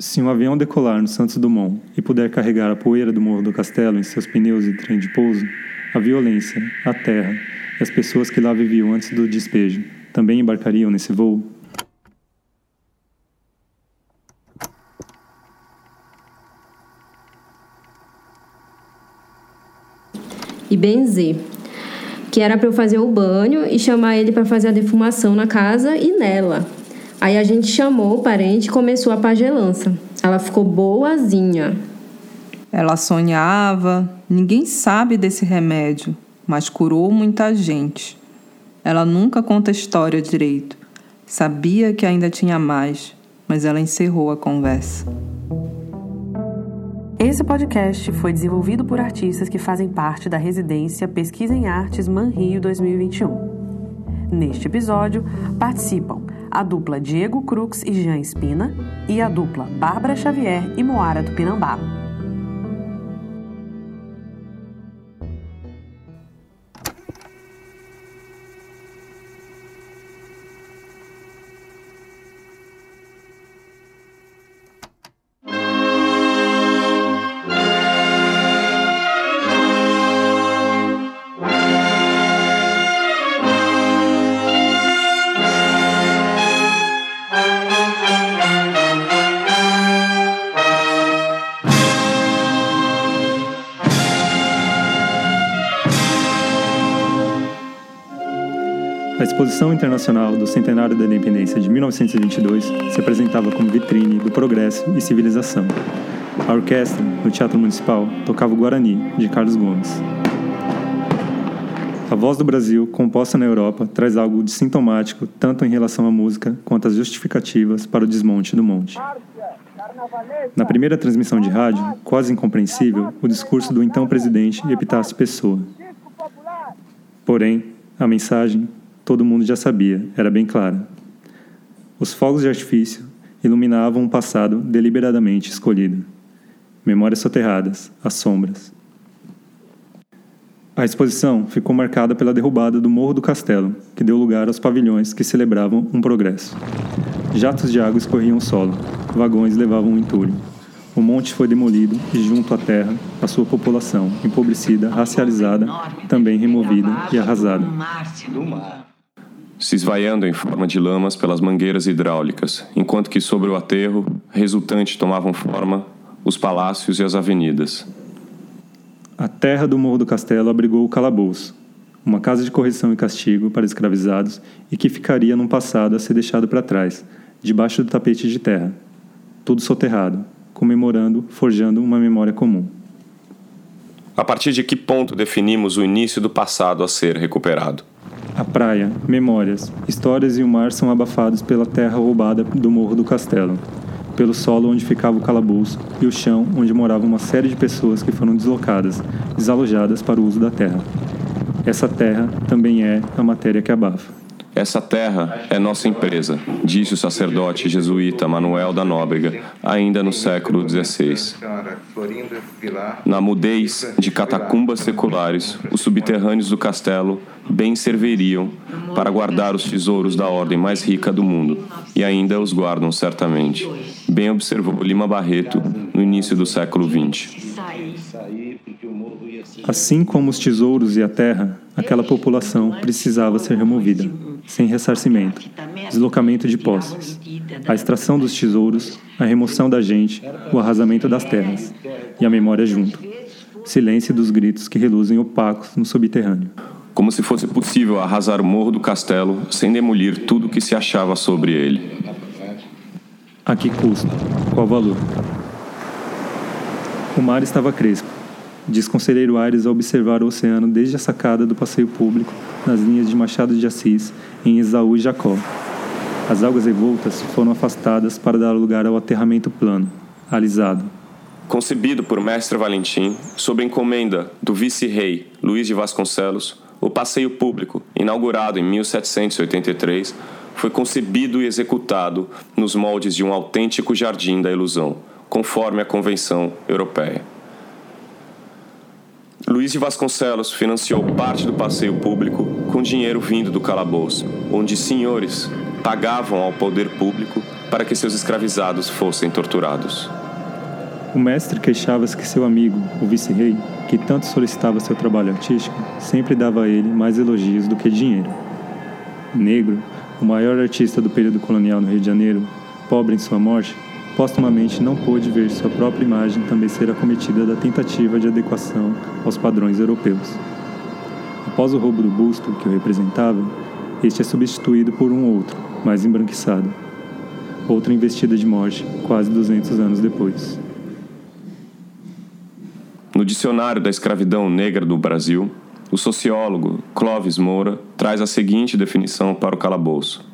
Se um avião decolar no Santos Dumont e puder carregar a poeira do Morro do Castelo em seus pneus e trem de pouso, a violência, a terra e as pessoas que lá viviam antes do despejo também embarcariam nesse voo? E benzer, que era para eu fazer o banho e chamar ele para fazer a defumação na casa e nela. Aí a gente chamou o parente e começou a pagelança. Ela ficou boazinha. Ela sonhava, ninguém sabe desse remédio, mas curou muita gente. Ela nunca conta a história direito. Sabia que ainda tinha mais, mas ela encerrou a conversa. Esse podcast foi desenvolvido por artistas que fazem parte da residência Pesquisa em Artes Manrio 2021. Neste episódio, participam a dupla Diego Crux e Jean Espina e a dupla Bárbara Xavier e Moara Tupinambá. Exposição Internacional do Centenário da Independência de 1922 se apresentava como vitrine do progresso e civilização. A orquestra, no Teatro Municipal, tocava o Guarani, de Carlos Gomes. A voz do Brasil, composta na Europa, traz algo de sintomático tanto em relação à música quanto às justificativas para o desmonte do monte. Na primeira transmissão de rádio, quase incompreensível, o discurso do então presidente Epitácio Pessoa. Porém, a mensagem, todo mundo já sabia, era bem clara. Os fogos de artifício iluminavam um passado deliberadamente escolhido. Memórias soterradas, as sombras. A exposição ficou marcada pela derrubada do Morro do Castelo, que deu lugar aos pavilhões que celebravam um progresso. Jatos de água escorriam o solo, vagões levavam o entulho. O monte foi demolido e, junto à terra, a sua população, empobrecida, racializada, também removida e arrasada se esvaiando em forma de lamas pelas mangueiras hidráulicas, enquanto que sobre o aterro resultante tomavam forma os palácios e as avenidas. A terra do Morro do Castelo abrigou o calabouço, uma casa de correção e castigo para escravizados e que ficaria num passado a ser deixado para trás, debaixo do tapete de terra. Tudo soterrado, comemorando, forjando uma memória comum. A partir de que ponto definimos o início do passado a ser recuperado? A praia, memórias, histórias e o mar são abafados pela terra roubada do Morro do Castelo, pelo solo onde ficava o calabouço e o chão onde morava uma série de pessoas que foram deslocadas, desalojadas para o uso da terra. Essa terra também é a matéria que abafa. Essa terra é nossa empresa, disse o sacerdote jesuíta Manuel da Nóbrega, ainda no século XVI. Na mudez de catacumbas seculares, os subterrâneos do castelo bem serviriam para guardar os tesouros da ordem mais rica do mundo, e ainda os guardam certamente. Bem observou Lima Barreto no início do século XX. Assim como os tesouros e a terra, aquela população precisava ser removida, sem ressarcimento, deslocamento de posses, a extração dos tesouros, a remoção da gente, o arrasamento das terras, e a memória junto. Silêncio dos gritos que reluzem opacos no subterrâneo. Como se fosse possível arrasar o morro do castelo sem demolir tudo que se achava sobre ele. A que custo? Qual valor? O mar estava crespo. Diz conselheiro Aires ao observar o oceano desde a sacada do passeio público nas linhas de Machado de Assis, em Esaú e Jacó. As algas revoltas foram afastadas para dar lugar ao aterramento plano, alisado. Concebido por Mestre Valentim, sob encomenda do vice-rei Luís de Vasconcelos, o passeio público, inaugurado em 1783, foi concebido e executado nos moldes de um autêntico jardim da ilusão, conforme a Convenção Europeia. Luiz de Vasconcelos financiou parte do passeio público com dinheiro vindo do calabouço, onde senhores pagavam ao poder público para que seus escravizados fossem torturados. O mestre queixava-se que seu amigo, o vice-rei, que tanto solicitava seu trabalho artístico, sempre dava a ele mais elogios do que dinheiro. Negro, o maior artista do período colonial no Rio de Janeiro, pobre em sua morte, postumamente não pôde ver sua própria imagem também ser acometida da tentativa de adequação aos padrões europeus. Após o roubo do busto que o representava, este é substituído por um outro, mais embranquiçado. Outra investida de morte quase 200 anos depois. No Dicionário da Escravidão Negra do Brasil, o sociólogo Clóvis Moura traz a seguinte definição para o calabouço.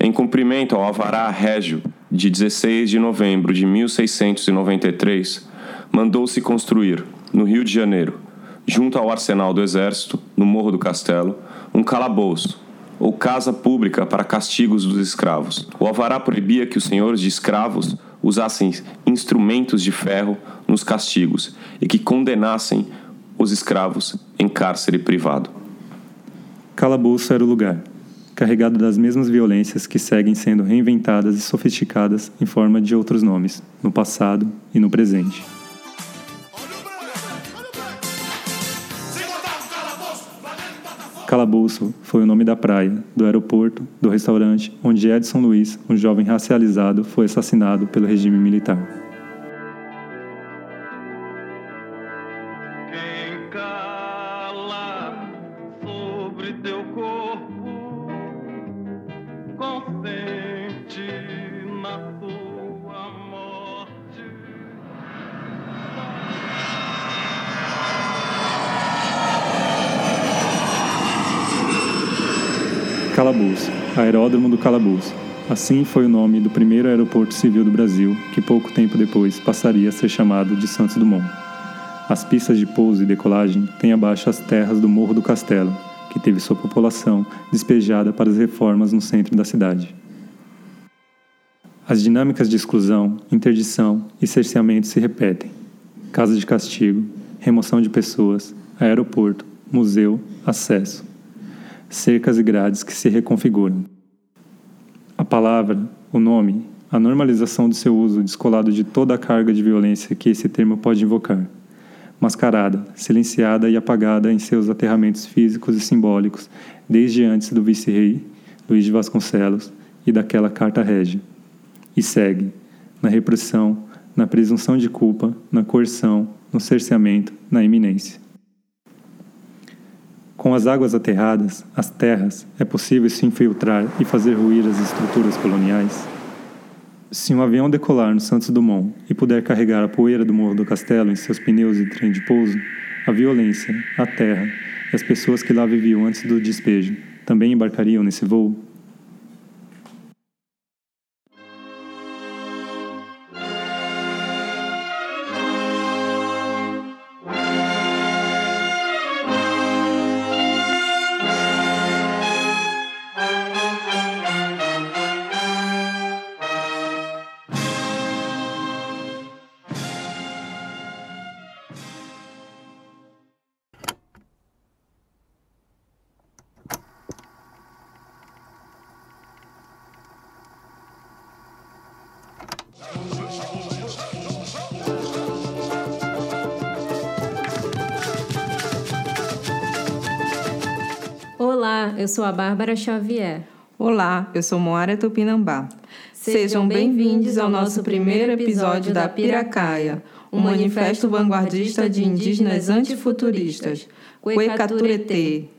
Em cumprimento ao Alvará Régio de 16 de novembro de 1693, mandou-se construir, no Rio de Janeiro, junto ao arsenal do Exército, no Morro do Castelo, um calabouço, ou casa pública para castigos dos escravos. O Alvará proibia que os senhores de escravos usassem instrumentos de ferro nos castigos e que condenassem os escravos em cárcere privado. Calabouço era o lugar, carregado das mesmas violências que seguem sendo reinventadas e sofisticadas em forma de outros nomes, no passado e no presente. Calabouço foi o nome da praia, do aeroporto, do restaurante onde Edson Luiz, um jovem racializado, foi assassinado pelo regime militar. Calabouço, Aeródromo do Calabouço. Assim foi o nome do primeiro aeroporto civil do Brasil, que pouco tempo depois passaria a ser chamado de Santos Dumont. As pistas de pouso e decolagem têm abaixo as terras do Morro do Castelo, que teve sua população despejada para as reformas no centro da cidade. As dinâmicas de exclusão, interdição e cerceamento se repetem. Casa de castigo, remoção de pessoas, aeroporto, museu, acesso cercas e grades que se reconfiguram. A palavra, o nome, a normalização do seu uso descolado de toda a carga de violência que esse termo pode invocar. Mascarada, silenciada e apagada em seus aterramentos físicos e simbólicos, desde antes do vice-rei Luiz de Vasconcelos e daquela carta régia. E segue, na repressão, na presunção de culpa, na coerção, no cerceamento, na iminência. Com as águas aterradas, as terras, é possível se infiltrar e fazer ruir as estruturas coloniais? Se um avião decolar no Santos Dumont e puder carregar a poeira do Morro do Castelo em seus pneus e trem de pouso, a violência, a terra e as pessoas que lá viviam antes do despejo também embarcariam nesse voo? Olá, eu sou a Bárbara Xavier. Olá, eu sou Moara Tupinambá. Sejam bem-vindos ao nosso primeiro episódio da Piracaia, um manifesto vanguardista de indígenas antifuturistas, Cuecaturete.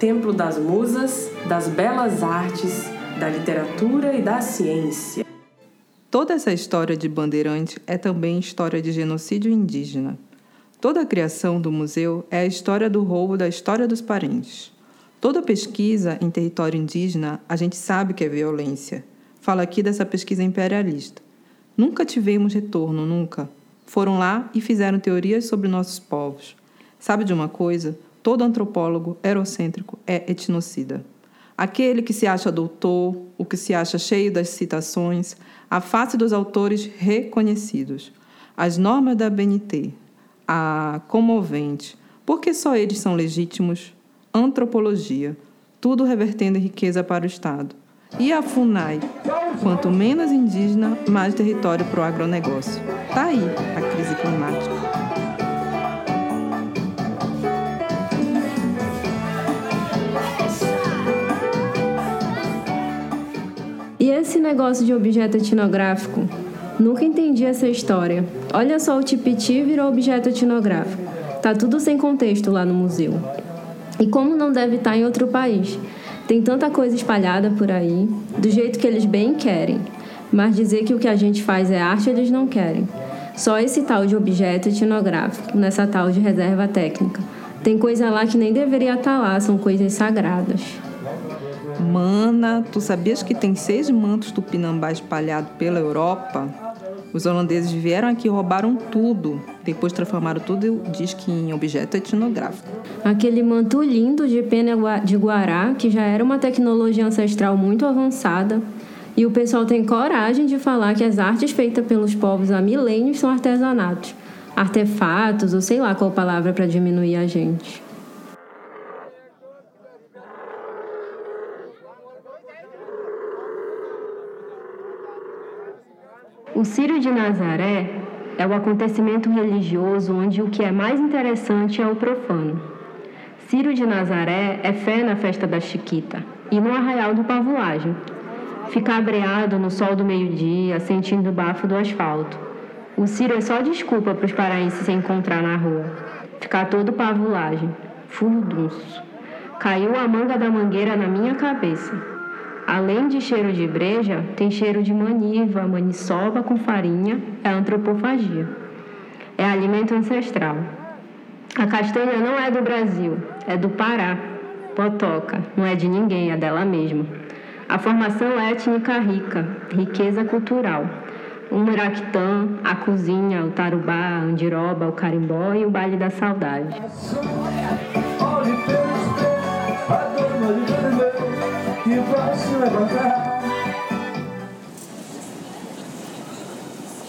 Templo das musas, das belas artes, da literatura e da ciência. Toda essa história de Bandeirante é também história de genocídio indígena. Toda a criação do museu é a história do roubo da história dos parentes. Toda pesquisa em território indígena a gente sabe que é violência. Fala aqui dessa pesquisa imperialista. Nunca tivemos retorno, nunca. Foram lá e fizeram teorias sobre nossos povos. Sabe de uma coisa? Todo antropólogo eurocêntrico é etnocida. Aquele que se acha doutor, o que se acha cheio das citações, a face dos autores reconhecidos. As normas da BNT, a comovente, porque só eles são legítimos, antropologia, tudo revertendo riqueza para o Estado. E a FUNAI? Quanto menos indígena, mais território para o agronegócio. Tá aí a crise climática. Esse negócio de objeto etnográfico? Nunca entendi essa história. Olha só, o tipiti virou objeto etnográfico. Tá tudo sem contexto lá no museu. E como não deve estar em outro país? Tem tanta coisa espalhada por aí, do jeito que eles bem querem. Mas dizer que o que a gente faz é arte, eles não querem. Só esse tal de objeto etnográfico, nessa tal de reserva técnica. Tem coisa lá que nem deveria estar lá, são coisas sagradas. Mana, tu sabias que tem seis mantos tupinambá espalhados pela Europa? Os holandeses vieram aqui e roubaram tudo. Depois transformaram tudo, diz que em objeto etnográfico. Aquele manto lindo de pena de guará, que já era uma tecnologia ancestral muito avançada, e o pessoal tem coragem de falar que as artes feitas pelos povos há milênios são artesanatos, artefatos, ou sei lá qual palavra para diminuir a gente. O Círio de Nazaré é o acontecimento religioso onde o que é mais interessante é o profano. Círio de Nazaré é fé na festa da Chiquita e no arraial do Pavulagem. Ficar abreado no sol do meio-dia, sentindo o bafo do asfalto. O Círio é só desculpa para os paraenses se encontrar na rua. Ficar todo pavulagem. Furdunço. Caiu a manga da mangueira na minha cabeça. Além de cheiro de breja, tem cheiro de maniva, maniçoba com farinha, é antropofagia. É alimento ancestral. A castanha não é do Brasil, é do Pará. Potoca, não é de ninguém, é dela mesma. A formação étnica rica, riqueza cultural. O miraquitã, a cozinha, o tarubá, a andiroba, o carimbó e o baile da saudade.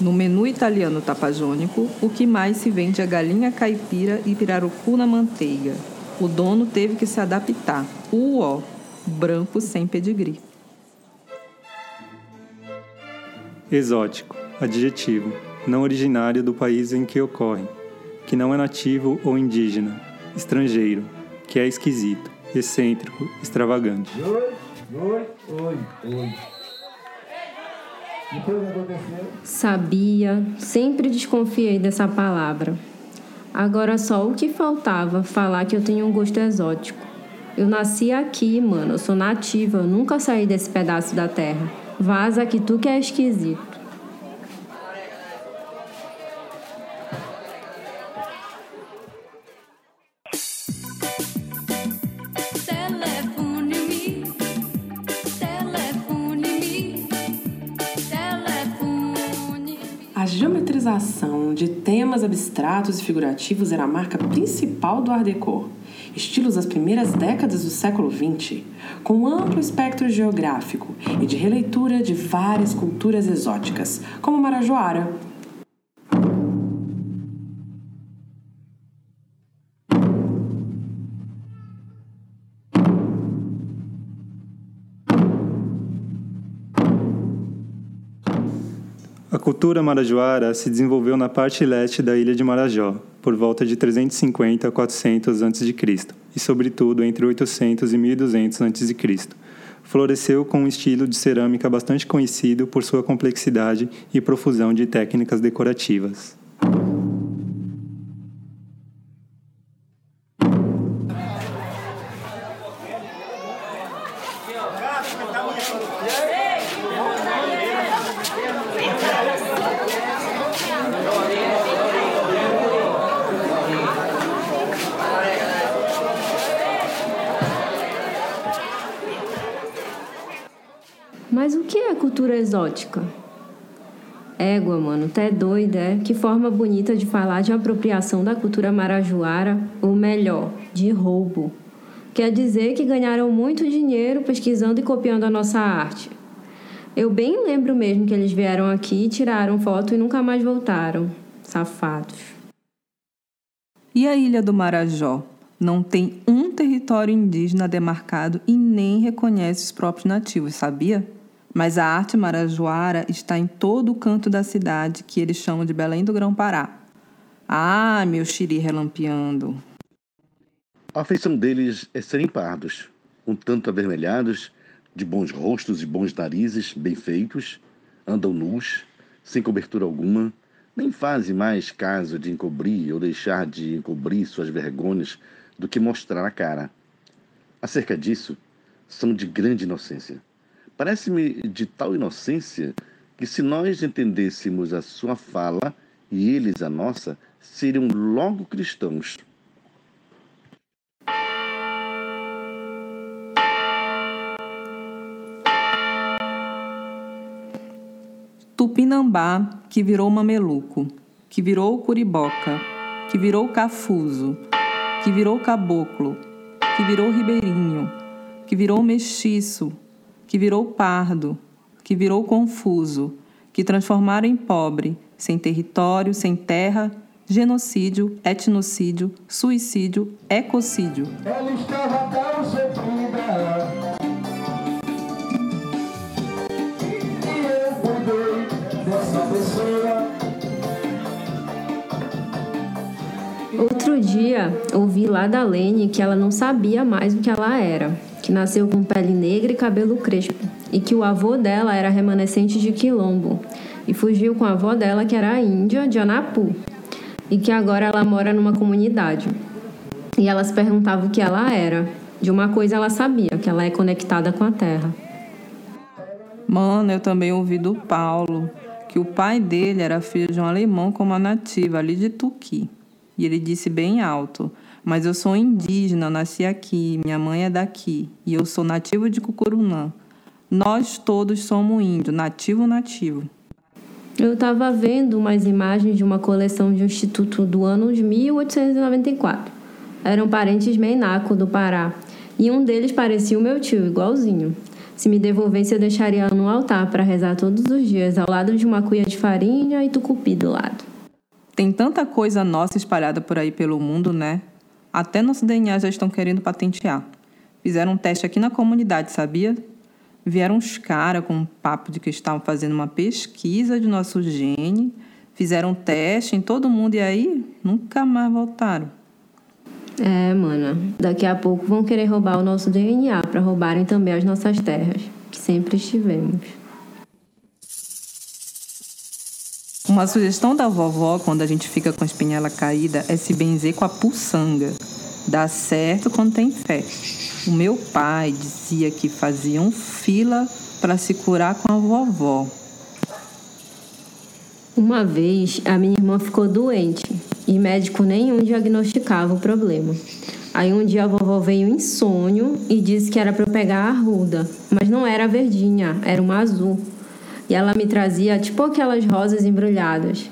No menu italiano tapajônico, o que mais se vende é galinha caipira e pirarucu na manteiga. O dono teve que se adaptar. Uó, branco sem pedigree. Exótico, adjetivo, não originário do país em que ocorre, que não é nativo ou indígena, estrangeiro, que é esquisito, excêntrico, extravagante. Oi, oi, oi. Sabia, sempre desconfiei dessa palavra. Agora só o que faltava falar que eu tenho um gosto exótico. Eu nasci aqui, mano, eu sou nativa, eu nunca saí desse pedaço da terra. Vaza que tu que é esquisito. Utilização de temas abstratos e figurativos era a marca principal do Art Deco, estilos das primeiras décadas do século XX, com amplo espectro geográfico e de releitura de várias culturas exóticas, como Marajoara, cultura marajoara se desenvolveu na parte leste da ilha de Marajó, por volta de 350 a 400 a.C., e sobretudo entre 800 e 1200 a.C. Floresceu com um estilo de cerâmica bastante conhecido por sua complexidade e profusão de técnicas decorativas. Cultura exótica? Égua, mano, é doida, é? Que forma bonita de falar de apropriação da cultura marajoara, ou melhor, de roubo. Quer dizer que ganharam muito dinheiro pesquisando e copiando a nossa arte. Eu bem lembro mesmo que eles vieram aqui, tiraram foto e nunca mais voltaram. Safados. E a ilha do Marajó? Não tem um território indígena demarcado e nem reconhece os próprios nativos, sabia? Mas a arte marajoara está em todo o canto da cidade, que eles chamam de Belém do Grão-Pará. Ah, meu xiri relampeando. A feição deles é serem pardos, um tanto avermelhados, de bons rostos e bons narizes, bem feitos, andam nus, sem cobertura alguma, nem fazem mais caso de encobrir ou deixar de encobrir suas vergonhas do que mostrar a cara. Acerca disso, são de grande inocência. Parece-me de tal inocência que, se nós entendêssemos a sua fala e eles a nossa, seriam logo cristãos. Tupinambá, que virou mameluco, que virou curiboca, que virou cafuso, que virou caboclo, que virou ribeirinho, que virou mestiço, que virou pardo, que virou confuso, que transformaram em pobre, sem território, sem terra, genocídio, etnocídio, suicídio, ecocídio. Ela estava tão sofrida. E eu cuidei dessa pessoa. Outro dia, ouvi lá da Lene que ela não sabia mais o que ela era, que nasceu com pele negra e cabelo crespo, e que o avô dela era remanescente de quilombo, e fugiu com a avó dela, que era índia de Anapu, e que agora ela mora numa comunidade. E ela se perguntava o que ela era. De uma coisa ela sabia, que ela é conectada com a terra. Mano, eu também ouvi do Paulo que o pai dele era filho de um alemão com uma nativa ali de Tuqui. E ele disse bem alto: Mas eu sou indígena, nasci aqui, minha mãe é daqui, e eu sou nativo de Cucurunã. Nós todos somos índios, nativo, nativo. Eu estava vendo umas imagens de uma coleção de um instituto do ano de 1894. Eram parentes meinaco do Pará. E um deles parecia o meu tio, igualzinho. Se me devolvesse, eu deixaria no altar para rezar todos os dias, ao lado de uma cuia de farinha e tucupi do lado. Tem tanta coisa nossa espalhada por aí pelo mundo, né? Até nosso DNA já estão querendo patentear. Fizeram um teste aqui na comunidade, sabia? Vieram uns caras com um papo de que estavam fazendo uma pesquisa de nosso gene, fizeram um teste em todo mundo e aí nunca mais voltaram. É, mano, daqui a pouco vão querer roubar o nosso DNA para roubarem também as nossas terras, que sempre estivemos. Uma sugestão da vovó quando a gente fica com a espinhela caída é se benzer com a puçanga. Dá certo quando tem fé. O meu pai dizia que faziam fila para se curar com a vovó. Uma vez, a minha irmã ficou doente e médico nenhum diagnosticava o problema. Aí um dia a vovó veio em sonho e disse que era para eu pegar a arruda, mas não era verdinha, era uma azul. E ela me trazia tipo aquelas rosas embrulhadas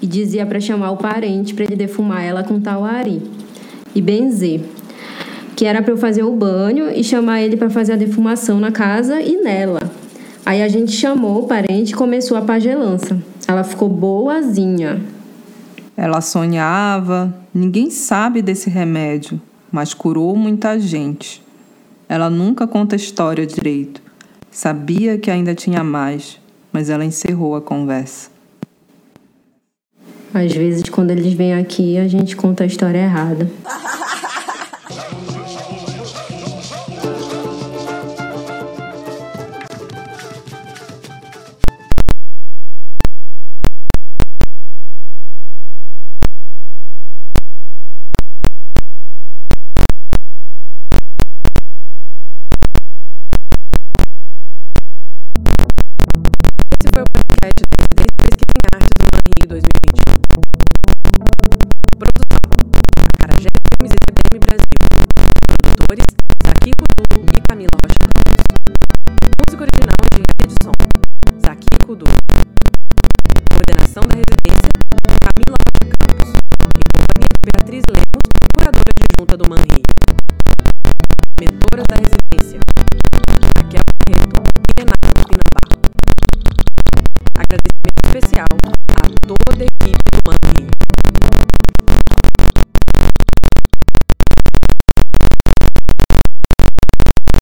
e dizia para chamar o parente para ele defumar ela com tauari e benzer que era para eu fazer o banho e chamar ele para fazer a defumação na casa e nela. Aí a gente chamou o parente e começou a pagelança. Ela ficou boazinha. Ela sonhava, ninguém sabe desse remédio, mas curou muita gente. Ela nunca conta história direito. Sabia que ainda tinha mais, mas ela encerrou a conversa. Às vezes, quando eles vêm aqui, a gente conta a história errada. Mentoras da